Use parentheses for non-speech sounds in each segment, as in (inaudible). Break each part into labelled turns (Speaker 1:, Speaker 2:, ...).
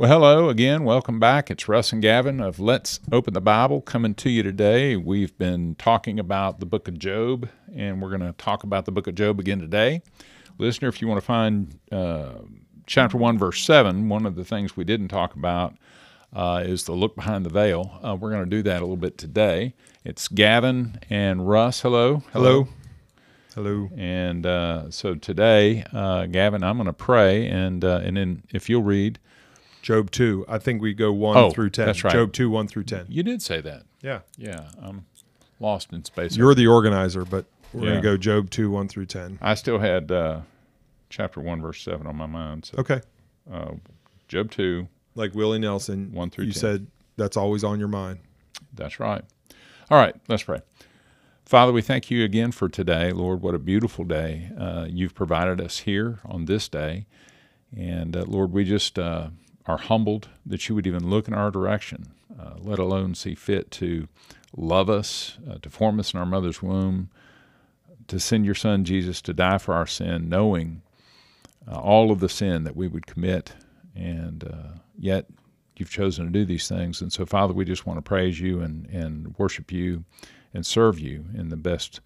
Speaker 1: Well, hello again. Welcome back. It's Russ and Gavin of Let's Open the Bible coming to you today. We've been talking about the book of Job, and we're going to talk about the book of Job again today. Listener, if you want to find uh, chapter 1, verse 7, one of the things we didn't talk about uh, is the look behind the veil. Uh, we're going to do that a little bit today. It's Gavin and Russ. Hello.
Speaker 2: Hello. Hello.
Speaker 1: And uh, so today, uh, Gavin, I'm going to pray, and uh, and then if you'll read
Speaker 2: Job 2. I think we go 1
Speaker 1: Oh,
Speaker 2: through 10.
Speaker 1: that's right.
Speaker 2: Job 2, 1 through 10.
Speaker 1: You did say that.
Speaker 2: Yeah.
Speaker 1: Yeah, I'm lost in space.
Speaker 2: You're the organizer, but we're
Speaker 1: Yeah.
Speaker 2: going to go Job 2, 1 through 10.
Speaker 1: I still had uh, chapter one, verse seven on my mind. So
Speaker 2: Okay.
Speaker 1: uh, Job two,
Speaker 2: Like Willie Nelson,
Speaker 1: 1 through
Speaker 2: you
Speaker 1: 10.
Speaker 2: said that's always on your mind.
Speaker 1: that's right. All right, let's pray. Father, we thank you again for today, Lord. What a beautiful day uh, you've provided us here on this day, and uh, Lord, we just uh, are humbled that you would even look in our direction, uh, let alone see fit to love us, uh, to form us in our mother's womb, to send your Son Jesus to die for our sin, knowing uh, all of the sin that we would commit, and uh, yet you've chosen to do these things. And so, Father, we just want to praise you and, and worship you and serve you in the best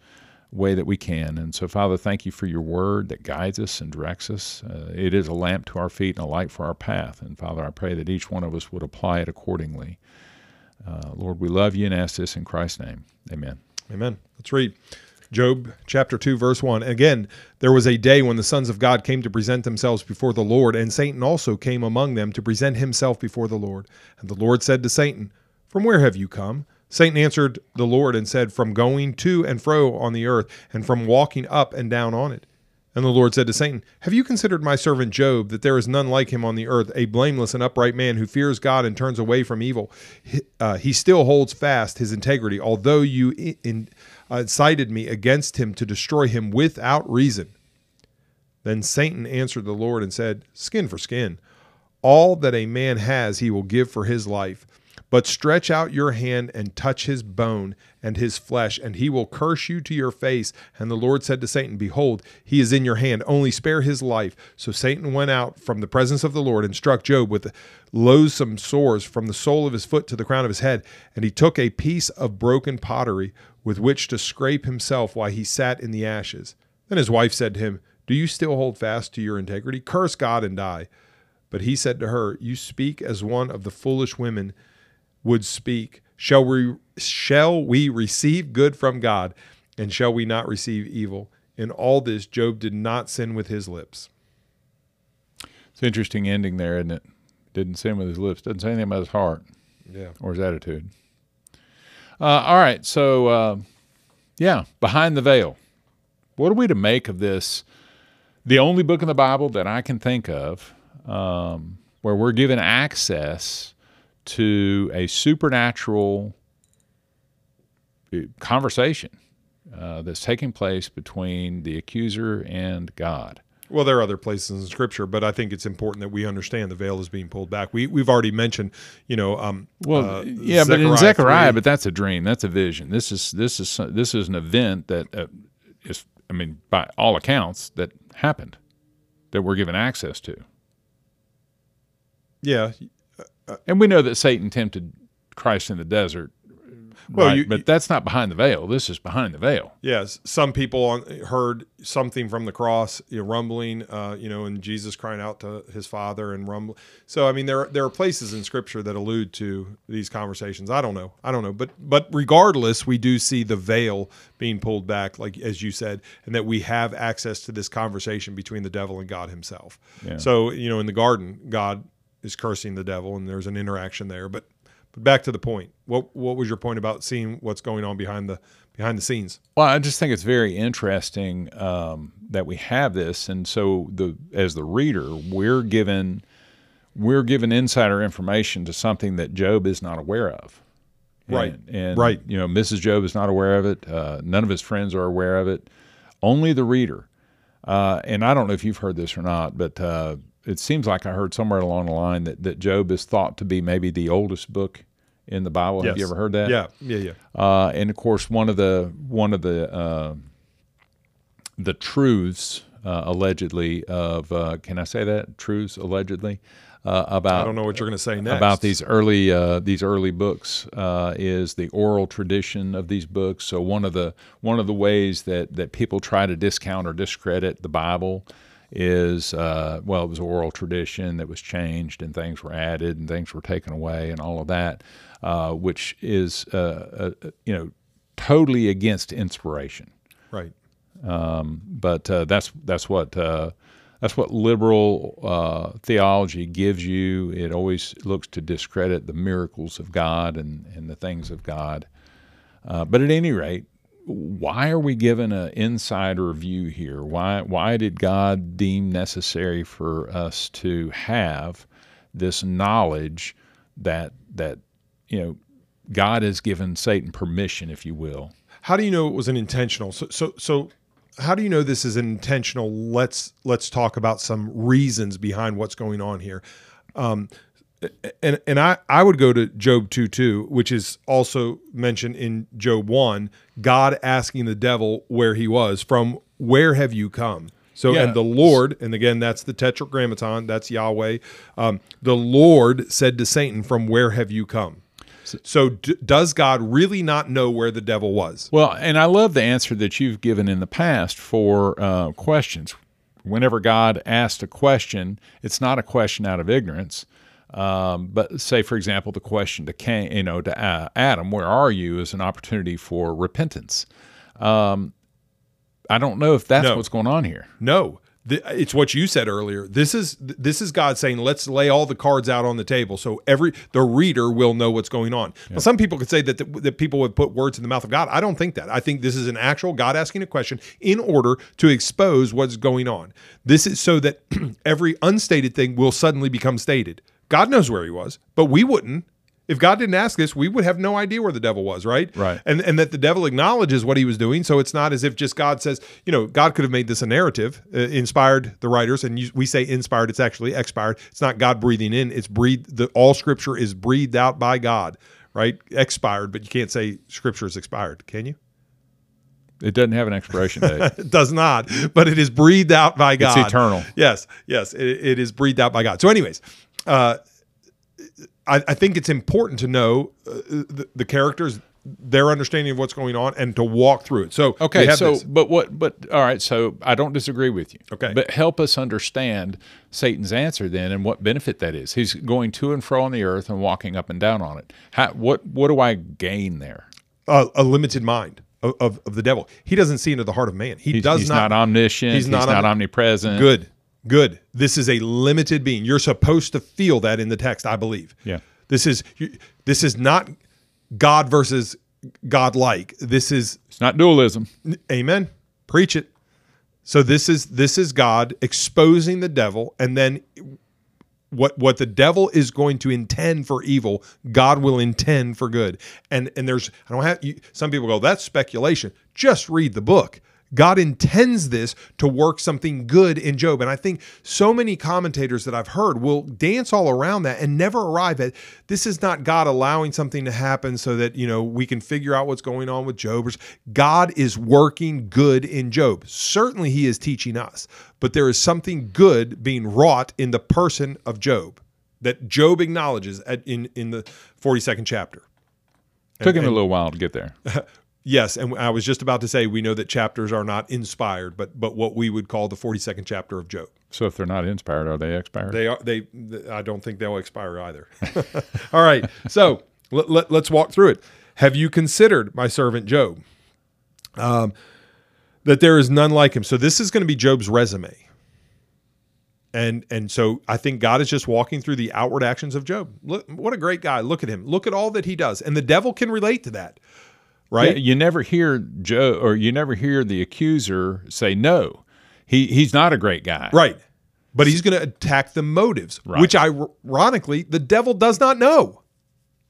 Speaker 1: way that we can. And so, Father, thank you for your word that guides us and directs us. Uh, it is a lamp to our feet and a light for our path. And Father, I pray that each one of us would apply it accordingly. Uh, Lord, we love you and ask this in Christ's name. Amen.
Speaker 2: Amen. Let's read. Job chapter 2, verse 1. Again, there was a day when the sons of God came to present themselves before the Lord, and Satan also came among them to present himself before the Lord. And the Lord said to Satan, From where have you come? Satan answered the Lord and said, From going to and fro on the earth, and from walking up and down on it. And the Lord said to Satan, Have you considered my servant Job, that there is none like him on the earth, a blameless and upright man who fears God and turns away from evil? He, uh, he still holds fast his integrity, although you in, uh, incited me against him to destroy him without reason. Then Satan answered the Lord and said, Skin for skin. All that a man has he will give for his life. But stretch out your hand and touch his bone and his flesh, and he will curse you to your face. And the Lord said to Satan, Behold, he is in your hand, only spare his life. So Satan went out from the presence of the Lord and struck Job with loathsome sores from the sole of his foot to the crown of his head. And he took a piece of broken pottery with which to scrape himself while he sat in the ashes. Then his wife said to him, Do you still hold fast to your integrity? Curse God and die. But he said to her, You speak as one of the foolish women would speak. Shall we shall we receive good from God, and shall we not receive evil? In all this, Job did not sin with his lips.
Speaker 1: It's an interesting ending there, isn't it? Didn't sin with his lips, doesn't say anything about his heart
Speaker 2: Yeah.
Speaker 1: or his attitude. Uh, all right, so uh, yeah, behind the veil. What are we to make of this? The only book in the Bible that I can think of um, where we're given access to a supernatural uh, conversation uh, that's taking place between the accuser and God.
Speaker 2: Well, there are other places in Scripture, but I think it's important that we understand the veil is being pulled back. We we've already mentioned, you know, um,
Speaker 1: Well,
Speaker 2: uh,
Speaker 1: yeah, but in Zechariah,
Speaker 2: 3.
Speaker 1: but that's a dream. That's a vision. This is this is this is an event that uh, is, I mean, by all accounts, that happened, that we're given access to,
Speaker 2: yeah,
Speaker 1: and we know that Satan tempted Christ in the desert.
Speaker 2: Well,
Speaker 1: right?
Speaker 2: you-
Speaker 1: but that's not behind the veil. This is behind the veil.
Speaker 2: Yes, some people on, heard something from the cross, you know, rumbling, uh, you know, and Jesus crying out to his Father and rumble. So, I mean, there there are places in Scripture that allude to these conversations. I don't know, I don't know, but but regardless, we do see the veil being pulled back, like as you said, and that we have access to this conversation between the devil and God Himself.
Speaker 1: Yeah.
Speaker 2: So, you know, in the garden, God is cursing the devil, and there's an interaction there. But but back to the point. What what was your point about seeing what's going on behind the behind the scenes?
Speaker 1: Well, I just think it's very interesting um, that we have this, and so the as the reader, we're given we're given insider information to something that Job is not aware of.
Speaker 2: Right.
Speaker 1: And, and,
Speaker 2: Right.
Speaker 1: You know, Mrs. Job is not aware of it. Uh, none of his friends are aware of it. Only the reader. Uh, and I don't know if you've heard this or not, but uh, it seems like I heard somewhere along the line that, that Job is thought to be maybe the oldest book in the Bible. Have you ever heard that?
Speaker 2: Yeah, yeah, yeah.
Speaker 1: Uh, and of course, one of the one of the uh, the truths uh, allegedly of uh, can I say that truths allegedly uh, about
Speaker 2: I don't know what you're going to say next.
Speaker 1: about these early uh, these early books uh, is the oral tradition of these books. So one of the one of the ways that that people try to discount or discredit the Bible is uh, well, it was oral tradition that was changed and things were added and things were taken away and all of that, uh, which is uh, uh, you know totally against inspiration.
Speaker 2: Right.
Speaker 1: Um, but uh, that's that's what uh, that's what liberal uh, theology gives you. It always looks to discredit the miracles of God and, and the things of God. Uh, but at any rate, why are we given an insider view here? Why why did God deem necessary for us to have this knowledge that that you know God has given Satan permission, if you will?
Speaker 2: How do you know it was an intentional? So so so how do you know this is an intentional? Let's let's talk about some reasons behind what's going on here. Um, and and I I would go to Job 2 2, which is also mentioned in Job 1, God asking the devil where he was, from where have you come? So
Speaker 1: Yeah.
Speaker 2: and the Lord, and again that's the tetragrammaton, that's Yahweh. Um, the Lord said to Satan, "From where have you come?" So d- does God really not know where the devil was?
Speaker 1: Well, and I love the answer that you've given in the past for uh, questions. Whenever God asked a question, it's not a question out of ignorance. Um, but say, for example, the question to Cain, you know, to uh, Adam, "Where are you?" is an opportunity for repentance. Um, I don't know if that's
Speaker 2: No.
Speaker 1: what's going on here.
Speaker 2: No, Th- it's what you said earlier. This is this is God saying, "Let's lay all the cards out on the table, so every the reader will know what's going on." Now, some people could say that the, that people would put words in the mouth of God. I don't think that. I think this is an actual God asking a question in order to expose what's going on. This is so that (clears throat) every unstated thing will suddenly become stated. God knows where He was, but we wouldn't. If God didn't ask this, we would have no idea where the devil was, right?
Speaker 1: Right.
Speaker 2: And and that the devil acknowledges what he was doing, so it's not as if just God says, you know, God could have made this a narrative, uh, inspired the writers, and you, we say inspired, it's actually expired. It's not God breathing in; it's breathed. The all Scripture is breathed out by God, right? Expired, but you can't say Scripture is expired, can you?
Speaker 1: It doesn't have an expiration date. (laughs)
Speaker 2: It does not, but it is breathed out by God.
Speaker 1: It's eternal.
Speaker 2: Yes, yes, it, it is breathed out by God. So, anyways, uh, I, I think it's important to know uh, the, the characters, their understanding of what's going on, and to walk through it. So,
Speaker 1: Okay, so
Speaker 2: this.
Speaker 1: but what but all right, so I don't disagree with you.
Speaker 2: Okay.
Speaker 1: But help us understand Satan's answer then and what benefit that is. He's going to and fro on the earth and walking up and down on it. How, what what do I gain there?
Speaker 2: a, a limited mind of, of, of the devil. He doesn't see into the heart of man. He
Speaker 1: He's,
Speaker 2: does
Speaker 1: he's
Speaker 2: not.
Speaker 1: not, omniscient.
Speaker 2: he's
Speaker 1: He's,
Speaker 2: not
Speaker 1: not, omnipresent.
Speaker 2: Good, good. This is a limited being. You're supposed to feel that in the text, I believe.
Speaker 1: Yeah.
Speaker 2: This is this is not God versus God-like. This is
Speaker 1: It's not dualism.
Speaker 2: Amen. Preach it. So this is this is God exposing the devil, and then what what the devil is going to intend for evil, God will intend for good. And and there's I don't have you, some people go that's speculation. Just read the book. God intends this to work something good in Job. And I think so many commentators that I've heard will dance all around that and never arrive at this is not God allowing something to happen so that, you know, we can figure out what's going on with Job. God is working good in Job. Certainly he is teaching us, but there is something good being wrought in the person of Job that Job acknowledges at, in, in the 42nd chapter.
Speaker 1: Took him a little while to get there. (laughs)
Speaker 2: Yes, and I was just about to say we know that chapters are not inspired, but but what we would call the 42nd chapter of Job.
Speaker 1: So if they're not inspired, are they expired?
Speaker 2: They are they. I don't think they'll expire either. (laughs) All right, so let, let, let's walk through it. Have you considered my servant Job? Um, that there is none like him. So this is going to be Job's resume. And and so I think God is just walking through the outward actions of Job. Look, what a great guy! Look at him. Look at all that he does, and the devil can relate to that, right?
Speaker 1: Yeah, you never hear Joe or you never hear the accuser say no. He he's not a great guy.
Speaker 2: Right. But he's going to attack the motives,
Speaker 1: Right.
Speaker 2: which ironically, the devil does not know.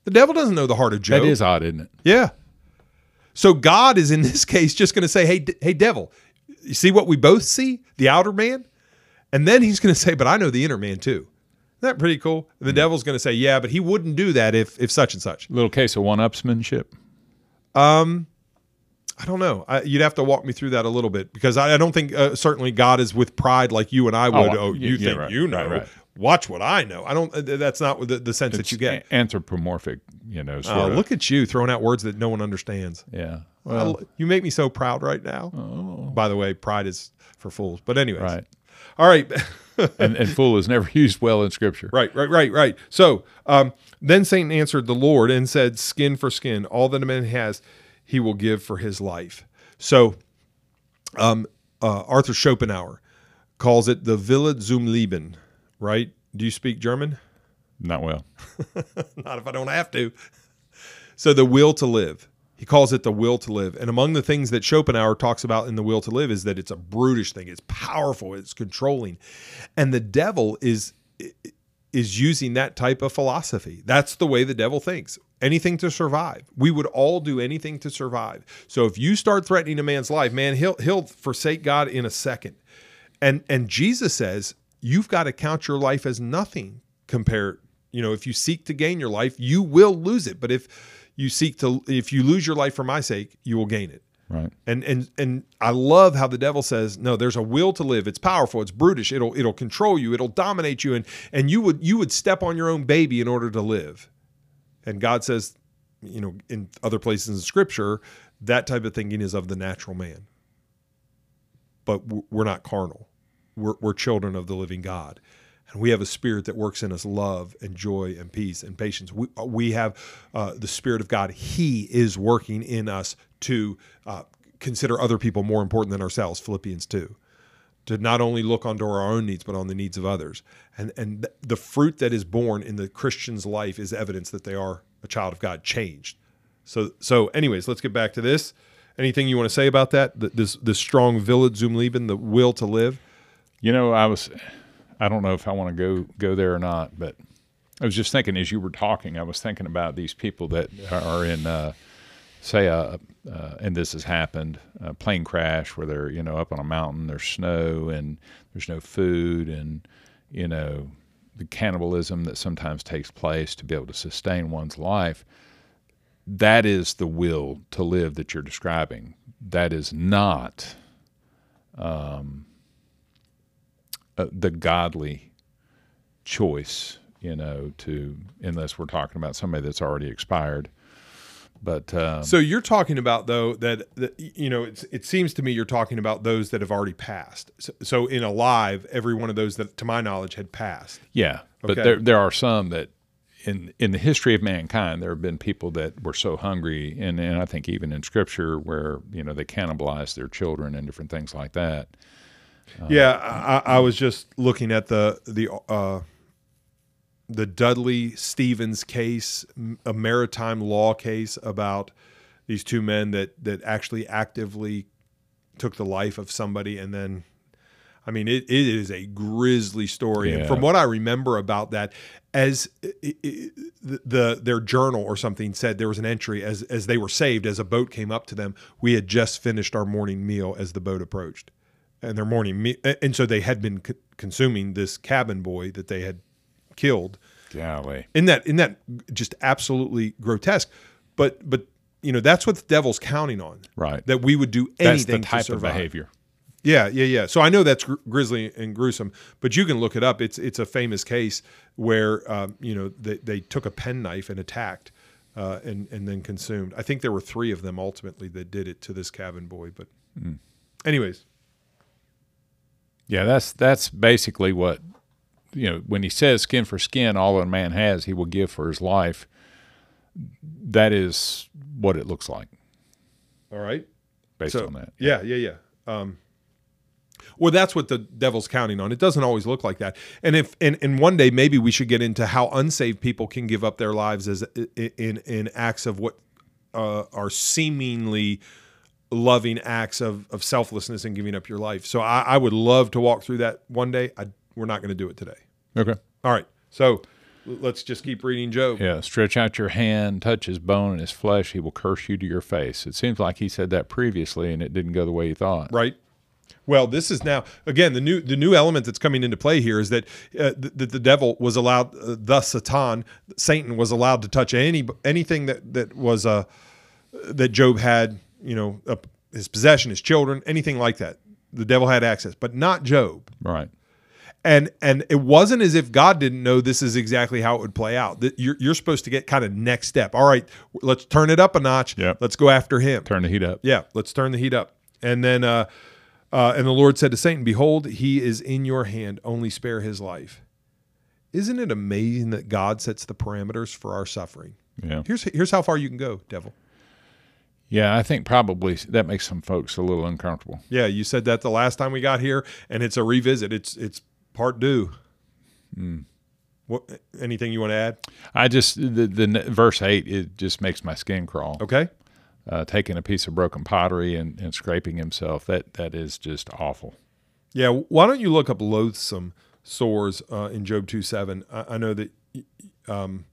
Speaker 2: The devil doesn't know the heart of Job.
Speaker 1: That is odd, isn't it?
Speaker 2: Yeah. So God is in this (laughs) case just going to say, "Hey, d- hey, devil, you see what we both see, the outer man," and then he's going to say, "But I know the inner man too." Isn't that pretty cool? The
Speaker 1: Hmm.
Speaker 2: devil's going to say, "Yeah, but he wouldn't do that if if such and such."
Speaker 1: Little case of one-upsmanship.
Speaker 2: I don't know. I, you'd have to walk me through that a little bit because I, I don't think uh, certainly God is with pride like you and I would. Oh,
Speaker 1: Oh,
Speaker 2: you
Speaker 1: yeah,
Speaker 2: think
Speaker 1: right,
Speaker 2: you know?
Speaker 1: right, right.
Speaker 2: Watch what I know. I don't. uh, That's not the, the sense that you get.
Speaker 1: anthropomorphic, you know.
Speaker 2: Oh,
Speaker 1: of.
Speaker 2: look at you throwing out words that no one understands.
Speaker 1: Yeah. Well,
Speaker 2: l- you make me so proud right now. Oh. By the way, pride is for fools. But anyways,
Speaker 1: right.
Speaker 2: All right. (laughs) (laughs)
Speaker 1: And, and fool is never (laughs) used well in Scripture.
Speaker 2: Right, right, right, right. So um, then Satan answered the Lord and said, Skin for skin, all that a man has, he will give for his life. So um, uh, Arthur Schopenhauer calls it the Wille zum Leben, right? Do you speak German?
Speaker 1: Not well. (laughs)
Speaker 2: Not if I don't have to. So the will to live. He calls it the will to live. And among the things that Schopenhauer talks about in the will to live is that it's a brutish thing. It's powerful. It's controlling. And the devil is is using that type of philosophy. That's the way the devil thinks. Anything to survive. We would all do anything to survive. So if you start threatening a man's life, man, he'll he'll forsake God in a second. And and Jesus says, you've got to count your life as nothing compared, you know, if you seek to gain your life, you will lose it. But if you seek to if you lose your life for my sake, you will gain it.
Speaker 1: Right.
Speaker 2: And and and I love how the devil says, no, there's a will to live. It's powerful. It's brutish. It'll it'll control you. It'll dominate you. And and you would you would step on your own baby in order to live. And God says, you know, in other places in Scripture, that type of thinking is of the natural man. But we're not carnal. We're we're children of the living God. And we have a spirit that works in us love and joy and peace and patience. We, we have uh, the Spirit of God. He is working in us to uh, consider other people more important than ourselves, Philippians 2. To not only look onto our own needs, but on the needs of others. And, and th- the fruit that is born in the Christian's life is evidence that they are a child of God, changed. So, so anyways, let's get back to this. Anything you want to say about that? Th- This, this strong Wille zum Leben, the will to live?
Speaker 1: You know, I was, I don't know if I want to go go there or not, but I was just thinking as you were talking, I was thinking about these people that are in, uh, say, uh, uh, and this has happened, a plane crash where they're you know up on a mountain, there's snow and there's no food, and you know the cannibalism that sometimes takes place to be able to sustain one's life. That is the will to live that you're describing. That is not uh, the godly choice, you know, to unless we're talking about somebody that's already expired. But um,
Speaker 2: So you're talking about though that, that you know it's, it seems to me you're talking about those that have already passed. So, so in alive, every one of those that, to my knowledge, had passed.
Speaker 1: yeah, but there there are some that in in the history of mankind there have been people that were so hungry, and and I think even in Scripture where you know they cannibalized their children and different things like that.
Speaker 2: Yeah, I, I was just looking at the the uh, the Dudley Stephens case, a maritime law case about these two men that that actually actively took the life of somebody and then I mean it, it is a grisly story. And from what I remember about that as i i the, the their journal or something said there was an entry as as they were saved as a boat came up to them we had just finished our morning meal as the boat approached and their morning meal and so they had been co- consuming this cabin boy that they had killed
Speaker 1: Golly,
Speaker 2: in that in that just absolutely grotesque but but you know that's what the devil's counting on
Speaker 1: right?
Speaker 2: that we would do anything That's
Speaker 1: the type
Speaker 2: to
Speaker 1: of behavior.
Speaker 2: Yeah, yeah, yeah. So I know that's gr- grisly and gruesome, but you can look it up. It's it's a famous case where um, you know they, they took a penknife and attacked, uh, and and then consumed. I think there were three of them ultimately that did it to this cabin boy. But, anyways,
Speaker 1: Yeah, that's that's basically what you know when he says skin for skin, all a man has, he will give for his life. That is what it looks like
Speaker 2: all right.
Speaker 1: based
Speaker 2: So
Speaker 1: on that.
Speaker 2: yeah, yeah, yeah. Um, well, that's what the devil's counting on. It doesn't always look like that. And if and, and one day maybe we should get into how unsaved people can give up their lives as in in acts of what uh, are seemingly loving acts of, of selflessness and giving up your life. So I, I would love to walk through that one day. I, we're not going to do it today.
Speaker 1: Okay.
Speaker 2: All right. So let's just keep reading Job.
Speaker 1: Yeah, stretch out your hand, touch his bone and his flesh, he will curse you to your face. It seems like he said that previously and it didn't go the way he thought.
Speaker 2: right well this is now again the new the new element that's coming into play here is that uh, th- that the devil was allowed uh, the satan satan was allowed to touch any anything that that was uh that job had you know, his possession, his children, anything like that. The devil had access, but not Job.
Speaker 1: Right.
Speaker 2: And and it wasn't as if God didn't know this is exactly how it would play out. That you're you're supposed to get kind of next step. All right, let's turn it up a notch.
Speaker 1: Yeah.
Speaker 2: Let's go after him.
Speaker 1: Turn the heat up.
Speaker 2: Yeah, let's turn the heat up. And then uh uh, and the Lord said to Satan, Behold, he is in your hand, only spare his life. Isn't it amazing that God sets the parameters for our suffering?
Speaker 1: Yeah.
Speaker 2: Here's here's how far you can go, devil.
Speaker 1: Yeah, I think probably that makes some folks a little uncomfortable.
Speaker 2: Yeah, you said that the last time we got here, and it's a revisit. It's it's part due. What anything you want to add?
Speaker 1: I just the, the verse eight it just makes my skin crawl.
Speaker 2: Okay.
Speaker 1: Uh, taking a piece of broken pottery and, and scraping himself that that is just awful.
Speaker 2: Yeah. Why don't you look up loathsome sores uh, in Job two seven? I, I know that um,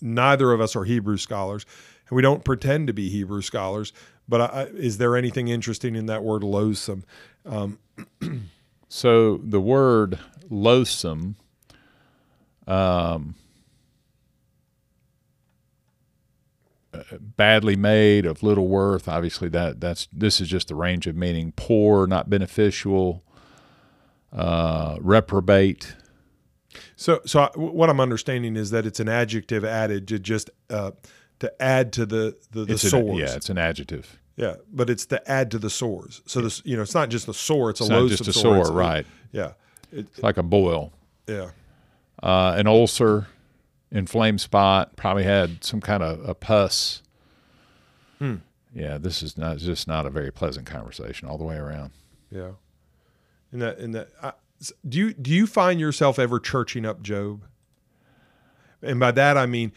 Speaker 2: neither of us are Hebrew scholars, and we don't pretend to be Hebrew scholars. But I, is there anything interesting in that word loathsome? (clears throat)
Speaker 1: So the word loathsome, um, uh, badly made, of little worth. Obviously, that that's this is just the range of meaning: poor, not beneficial, uh, reprobate.
Speaker 2: So, so I, what I'm understanding is that it's an adjective added to just uh, to add to the the, the
Speaker 1: It's an-
Speaker 2: sores.
Speaker 1: yeah, it's an adjective.
Speaker 2: Yeah, but it's to add to the sores. So this, you know, it's not just a sore; it's a
Speaker 1: It's not
Speaker 2: loathsome
Speaker 1: just a
Speaker 2: sore.
Speaker 1: sore,
Speaker 2: It's a-
Speaker 1: right?
Speaker 2: Yeah, it,
Speaker 1: It's like a boil.
Speaker 2: yeah,
Speaker 1: uh, an ulcer, inflamed spot, probably had some kind of a pus.
Speaker 2: Hmm.
Speaker 1: Yeah, this is not just not a very pleasant conversation all the way around.
Speaker 2: yeah. And that, and that, I, do you do you find yourself ever churching up Job? And by that I mean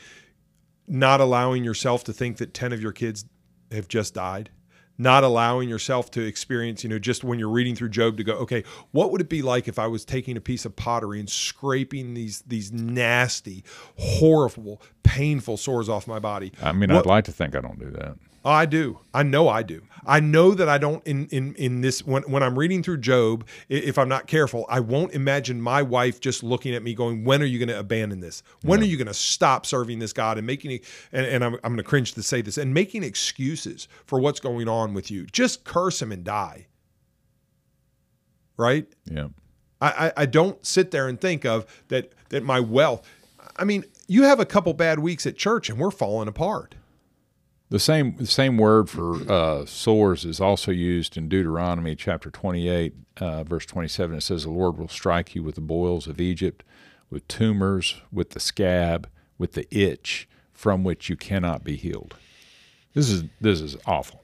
Speaker 2: not allowing yourself to think that ten of your kids have just died. Not allowing yourself to experience, you know, just when you're reading through Job to go, okay, what would it be like if I was taking a piece of pottery and scraping these these nasty, horrible, painful sores off my body?
Speaker 1: I mean,
Speaker 2: What-
Speaker 1: I'd like to think I don't do that.
Speaker 2: Oh, I do. I know I do. I know that I don't in in in this when when I'm reading through Job, if I'm not careful, I won't imagine my wife just looking at me going, "When are you going to abandon this? When are you going to stop serving this God and making? And, and I'm I'm going to cringe to say this and making excuses for what's going on with you. Just curse him and die. Right?
Speaker 1: Yeah,
Speaker 2: I, I, I don't sit there and think of that that my wealth. I mean, you have a couple bad weeks at church and we're falling apart.
Speaker 1: The same the same word for uh, sores is also used in Deuteronomy chapter twenty eight, uh, verse twenty seven. It says, "The Lord will strike you with the boils of Egypt, with tumors, with the scab, with the itch, from which you cannot be healed." This is this is awful.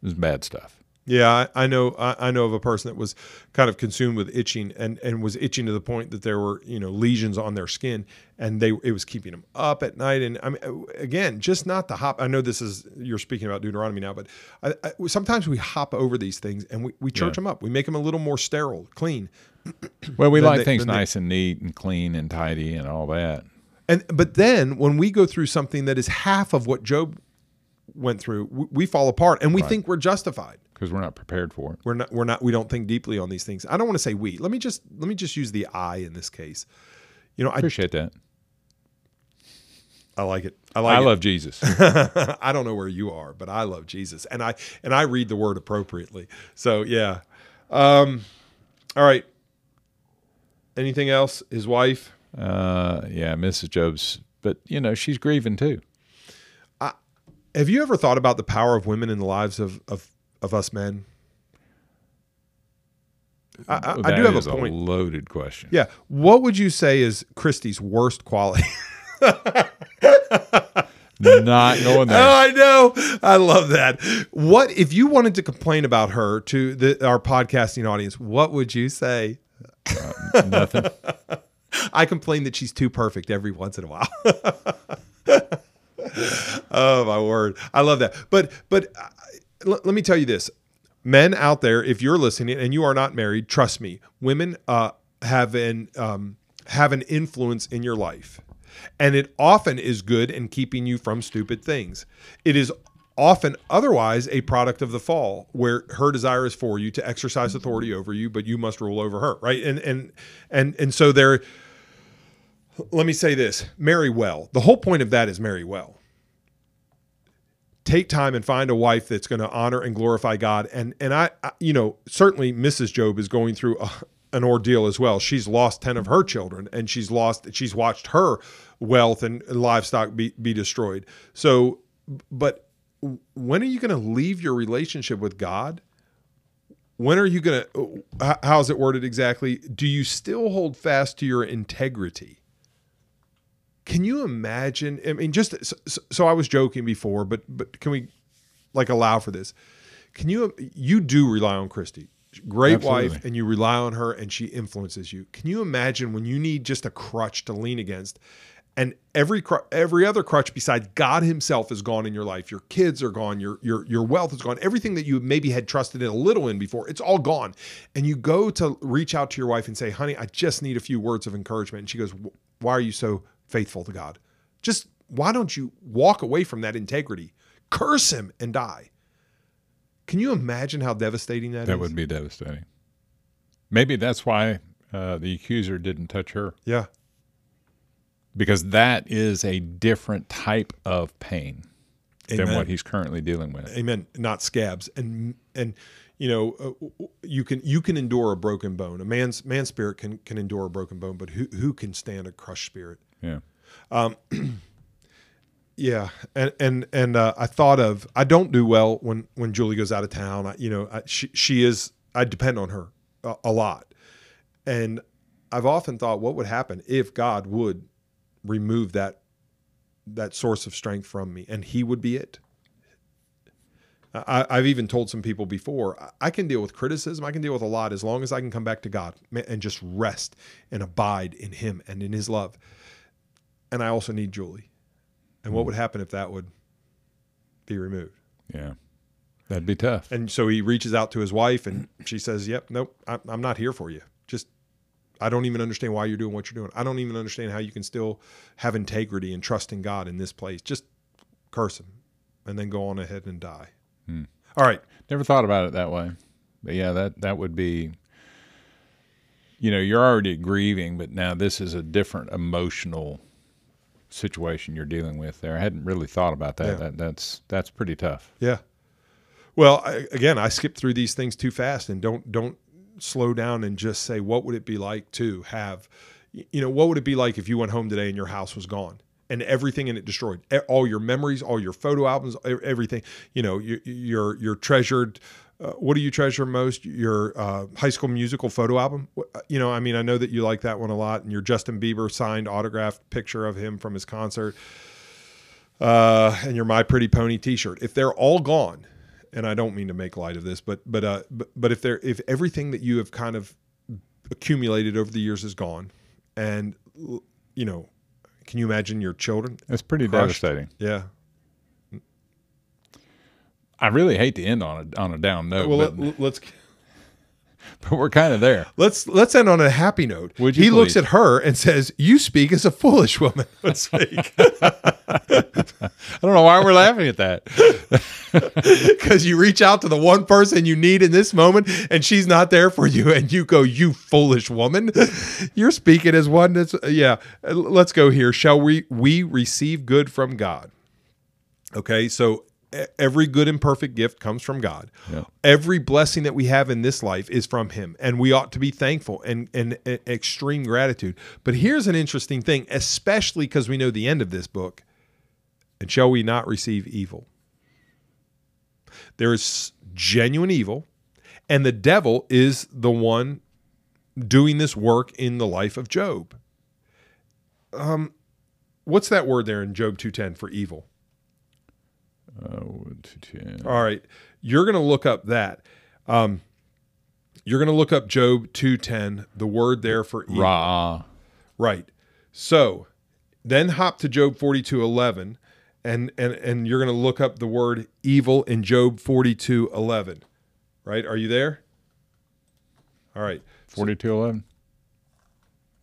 Speaker 1: This is bad stuff.
Speaker 2: Yeah, I, I know. I, I know of a person that was kind of consumed with itching, and and was itching to the point that there were you know lesions on their skin, and they it was keeping them up at night. And I mean, uh, again, just not the hop. I know this is you're speaking about Deuteronomy now, but I, I, sometimes we hop over these things and we, we church
Speaker 1: Yeah.
Speaker 2: them up. We make them a little more sterile, clean. (clears throat)
Speaker 1: Well, we like
Speaker 2: they-
Speaker 1: things
Speaker 2: then they-
Speaker 1: nice and neat and clean and tidy and all that.
Speaker 2: And but then when we go through something that is half of what Job went through, we, we fall apart, and we think we're justified.
Speaker 1: because we're not prepared for it.
Speaker 2: We're not. We're not. We don't think deeply on these things. I don't want to say we. Let me just. Let me just use the I in this case. You know, I,
Speaker 1: Appreciate that.
Speaker 2: I like it. I like
Speaker 1: I
Speaker 2: it.
Speaker 1: love Jesus. (laughs)
Speaker 2: I don't know where you are, but I love Jesus, and I and I read the word appropriately. So yeah. Um, all right. Anything else? His wife.
Speaker 1: uh, yeah, Mrs. Job's, but you know she's grieving too.
Speaker 2: Have you ever thought about the power of women in the lives of of, of us men? I, I, I do have
Speaker 1: is
Speaker 2: a point.
Speaker 1: loaded question.
Speaker 2: Yeah. What would you say is Christie's worst quality? (laughs)
Speaker 1: Not going
Speaker 2: Oh,
Speaker 1: there.
Speaker 2: I know. I love that. What if you wanted to complain about her to the, our podcasting audience? What would you say?
Speaker 1: Uh, nothing. (laughs)
Speaker 2: I complain that she's too perfect every once in a while. (laughs) oh my word, I love that. But but uh, l- let me tell you this, men out there, if you're listening and you are not married, trust me, women uh, have an um, have an influence in your life, and it often is good in keeping you from stupid things. It is often otherwise a product of the fall where her desire is for you to exercise authority over you but you must rule over her right and and and and so there let me say this marry well the whole point of that is marry well take time and find a wife that's going to honor and glorify God. And and I, I you know, certainly Mrs. Job is going through a, an ordeal as well. She's lost 10 of her children and she's lost she's watched her wealth and livestock be be destroyed. So but when are you going to leave your relationship with God? When are you going to how's it worded exactly? Do you still hold fast to your integrity? Can you imagine? I mean, just so, so, I was joking before, but but can we like allow for this? Can you you do rely on Christy, great Absolutely. wife, and you rely on her, and she influences you. Can you imagine when you need just a crutch to lean against, and every every other crutch besides God Himself is gone in your life. Your kids are gone. Your your your wealth is gone. Everything that you maybe had trusted in a little in before, it's all gone. And you go to reach out to your wife and say, "Honey, I just need a few words of encouragement." And she goes, "Why are you so faithful to God. Just why don't you walk away from that integrity? Curse him and die. Can you imagine how devastating that,
Speaker 1: that
Speaker 2: is?
Speaker 1: That would be devastating. Maybe that's why uh, the accuser didn't touch her.
Speaker 2: Yeah.
Speaker 1: Because that is a different type of pain Amen. than what he's currently dealing with.
Speaker 2: Amen. Not scabs. And and you know, uh, you can you can endure a broken bone. A man's man's spirit can can endure a broken bone, but who who can stand a crushed spirit?
Speaker 1: Yeah. Um, (clears throat)
Speaker 2: yeah, and and and uh, I thought of I don't do well when when Julie goes out of town. I, you know, I, she she is I depend on her a, a lot, and I've often thought what would happen if God would remove that that source of strength from me, and He would be it. I, have even told some people before I can deal with criticism. I can deal with a lot as long as I can come back to God and just rest and abide in Him and in His love and I also need Julie. And what hmm. would happen if that would be removed?
Speaker 1: Yeah. That'd be tough.
Speaker 2: And so he reaches out to his wife and (clears throat) she says, Yep, nope, I'm not here for you. Just, I don't even understand why you're doing what you're doing. I don't even understand how you can still have integrity and trust in God in this place. Just curse him and then go on ahead and die. Hmm. All right.
Speaker 1: Never thought about it that way. But yeah, that, that would be, you know, you're already grieving, but now this is a different emotional situation you're dealing with there. I hadn't really thought about that. Yeah. that that's that's pretty tough.
Speaker 2: Yeah. Well, I, again, I skip through these things too fast and don't don't slow down and just say what would it be like to have you know what would it be like if you went home today and your house was gone and everything in it destroyed all your memories all your photo albums everything you know your your, your treasured uh, what do you treasure most? Your uh, high school musical photo album? Uh, you know, I mean, I know that you like that one a lot, and your Justin Bieber signed autographed picture of him from his concert, uh, and your My Pretty Pony T-shirt. If they're all gone, and I don't mean to make light of this, but but uh, but, but if they're if everything that you have kind of accumulated over the years is gone, and you know, can you imagine your children?
Speaker 1: It's pretty crushed? devastating.
Speaker 2: Yeah,
Speaker 1: I really hate to end on a on a down note.
Speaker 2: Well, but, let, us (laughs)
Speaker 1: But we're kind of there.
Speaker 2: Let's let's end on a happy note. he please? looks at her and says, "You speak as a foolish woman (laughs) would speak." (laughs)
Speaker 1: I don't know why we're laughing at that.
Speaker 2: Because you reach out to the one person you need in this moment, and she's not there for you, and you go, "You foolish woman." You're speaking as one that's yeah. Let's go here. Shall we we receive good from God? Okay, so every good and perfect gift comes from God. Yeah. Every blessing that we have in this life is from Him, and we ought to be thankful and, and, and extreme gratitude. But here's an interesting thing, especially because we know the end of this book. And shall we not receive evil? There is genuine evil, and the devil is the one doing this work in the life of Job. Um, what's that word there in Job two ten for evil?
Speaker 1: Uh,
Speaker 2: All right, you're going to look up that. Um, you're going to look up Job two ten. The word there for evil.
Speaker 1: Ra.
Speaker 2: Right. So, then hop to Job forty two eleven, and and and you're going to look up the word evil in Job forty two eleven. Right? Are you there? All right.
Speaker 1: Forty two eleven.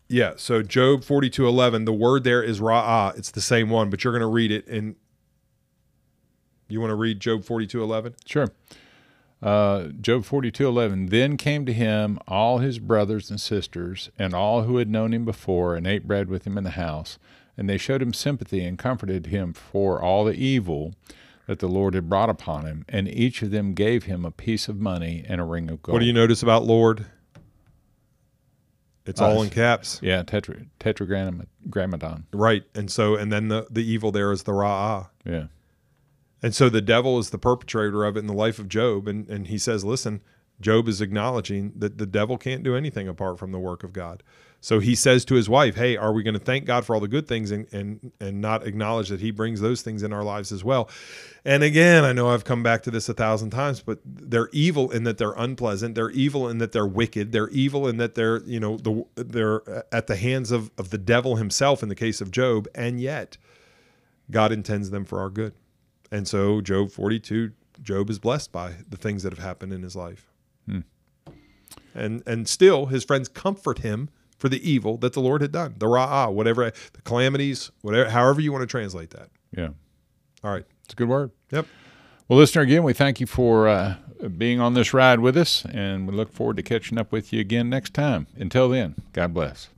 Speaker 2: Yeah, so Job 42:11, the word there is ra'ah. It's the same one, but you're going to read it in you want to read Job 42 11?
Speaker 1: Sure. Uh, Job 42 11. Then came to him all his brothers and sisters, and all who had known him before, and ate bread with him in the house. And they showed him sympathy and comforted him for all the evil that the Lord had brought upon him, and each of them gave him a piece of money and a ring of gold.
Speaker 2: What do you notice about Lord? It's all
Speaker 1: Us.
Speaker 2: in caps.
Speaker 1: Yeah, tetra, tetragrammaton.
Speaker 2: Right. And so, and then the, the evil there is the Ra'ah.
Speaker 1: Yeah.
Speaker 2: And so the devil is the perpetrator of it in the life of Job. And, and he says, listen, Job is acknowledging that the devil can't do anything apart from the work of God. So he says to his wife, Hey, are we going to thank God for all the good things and, and, and not acknowledge that he brings those things in our lives as well? And again, I know I've come back to this a thousand times, but they're evil in that they're unpleasant. They're evil in that they're wicked. They're evil in that they're, you know, the, they're at the hands of, of the devil himself in the case of Job. And yet God intends them for our good. And so, Job 42, Job is blessed by the things that have happened in his life. And and still, his friends comfort him for the evil that the Lord had done, the ra'ah, whatever, the calamities, whatever, however you want to translate that.
Speaker 1: Yeah.
Speaker 2: All right.
Speaker 1: It's a good word.
Speaker 2: Yep.
Speaker 1: Well, listener, again, we thank you for uh, being on this ride with us, and we look forward to catching up with you again next time. Until then, God bless.